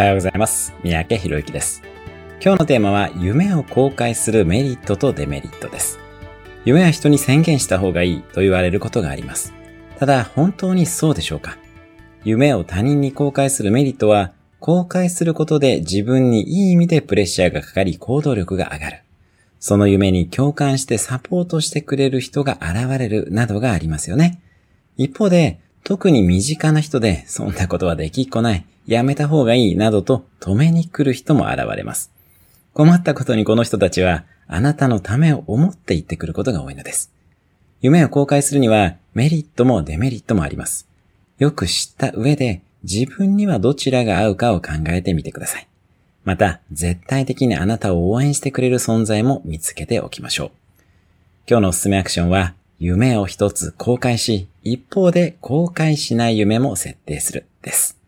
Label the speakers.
Speaker 1: おはようございます。三宅博之です。今日のテーマは、夢を公開するメリットとデメリットです。夢は人に宣言した方がいいと言われることがあります。ただ、本当にそうでしょうか？夢を他人に公開するメリットは、公開することで自分にいい意味でプレッシャーがかかり行動力が上がる。その夢に共感してサポートしてくれる人が現れるなどがありますよね。一方で、特に身近な人で、そんなことはできっこない、やめた方がいい、などと止めに来る人も現れます。困ったことにこの人たちは、あなたのためを思って言ってくることが多いのです。夢を公開するには、メリットもデメリットもあります。よく知った上で、自分にはどちらが合うかを考えてみてください。また、絶対的にあなたを応援してくれる存在も見つけておきましょう。今日のおすすめアクションは、夢を一つ公開し、一方で公開しない夢も設定するです。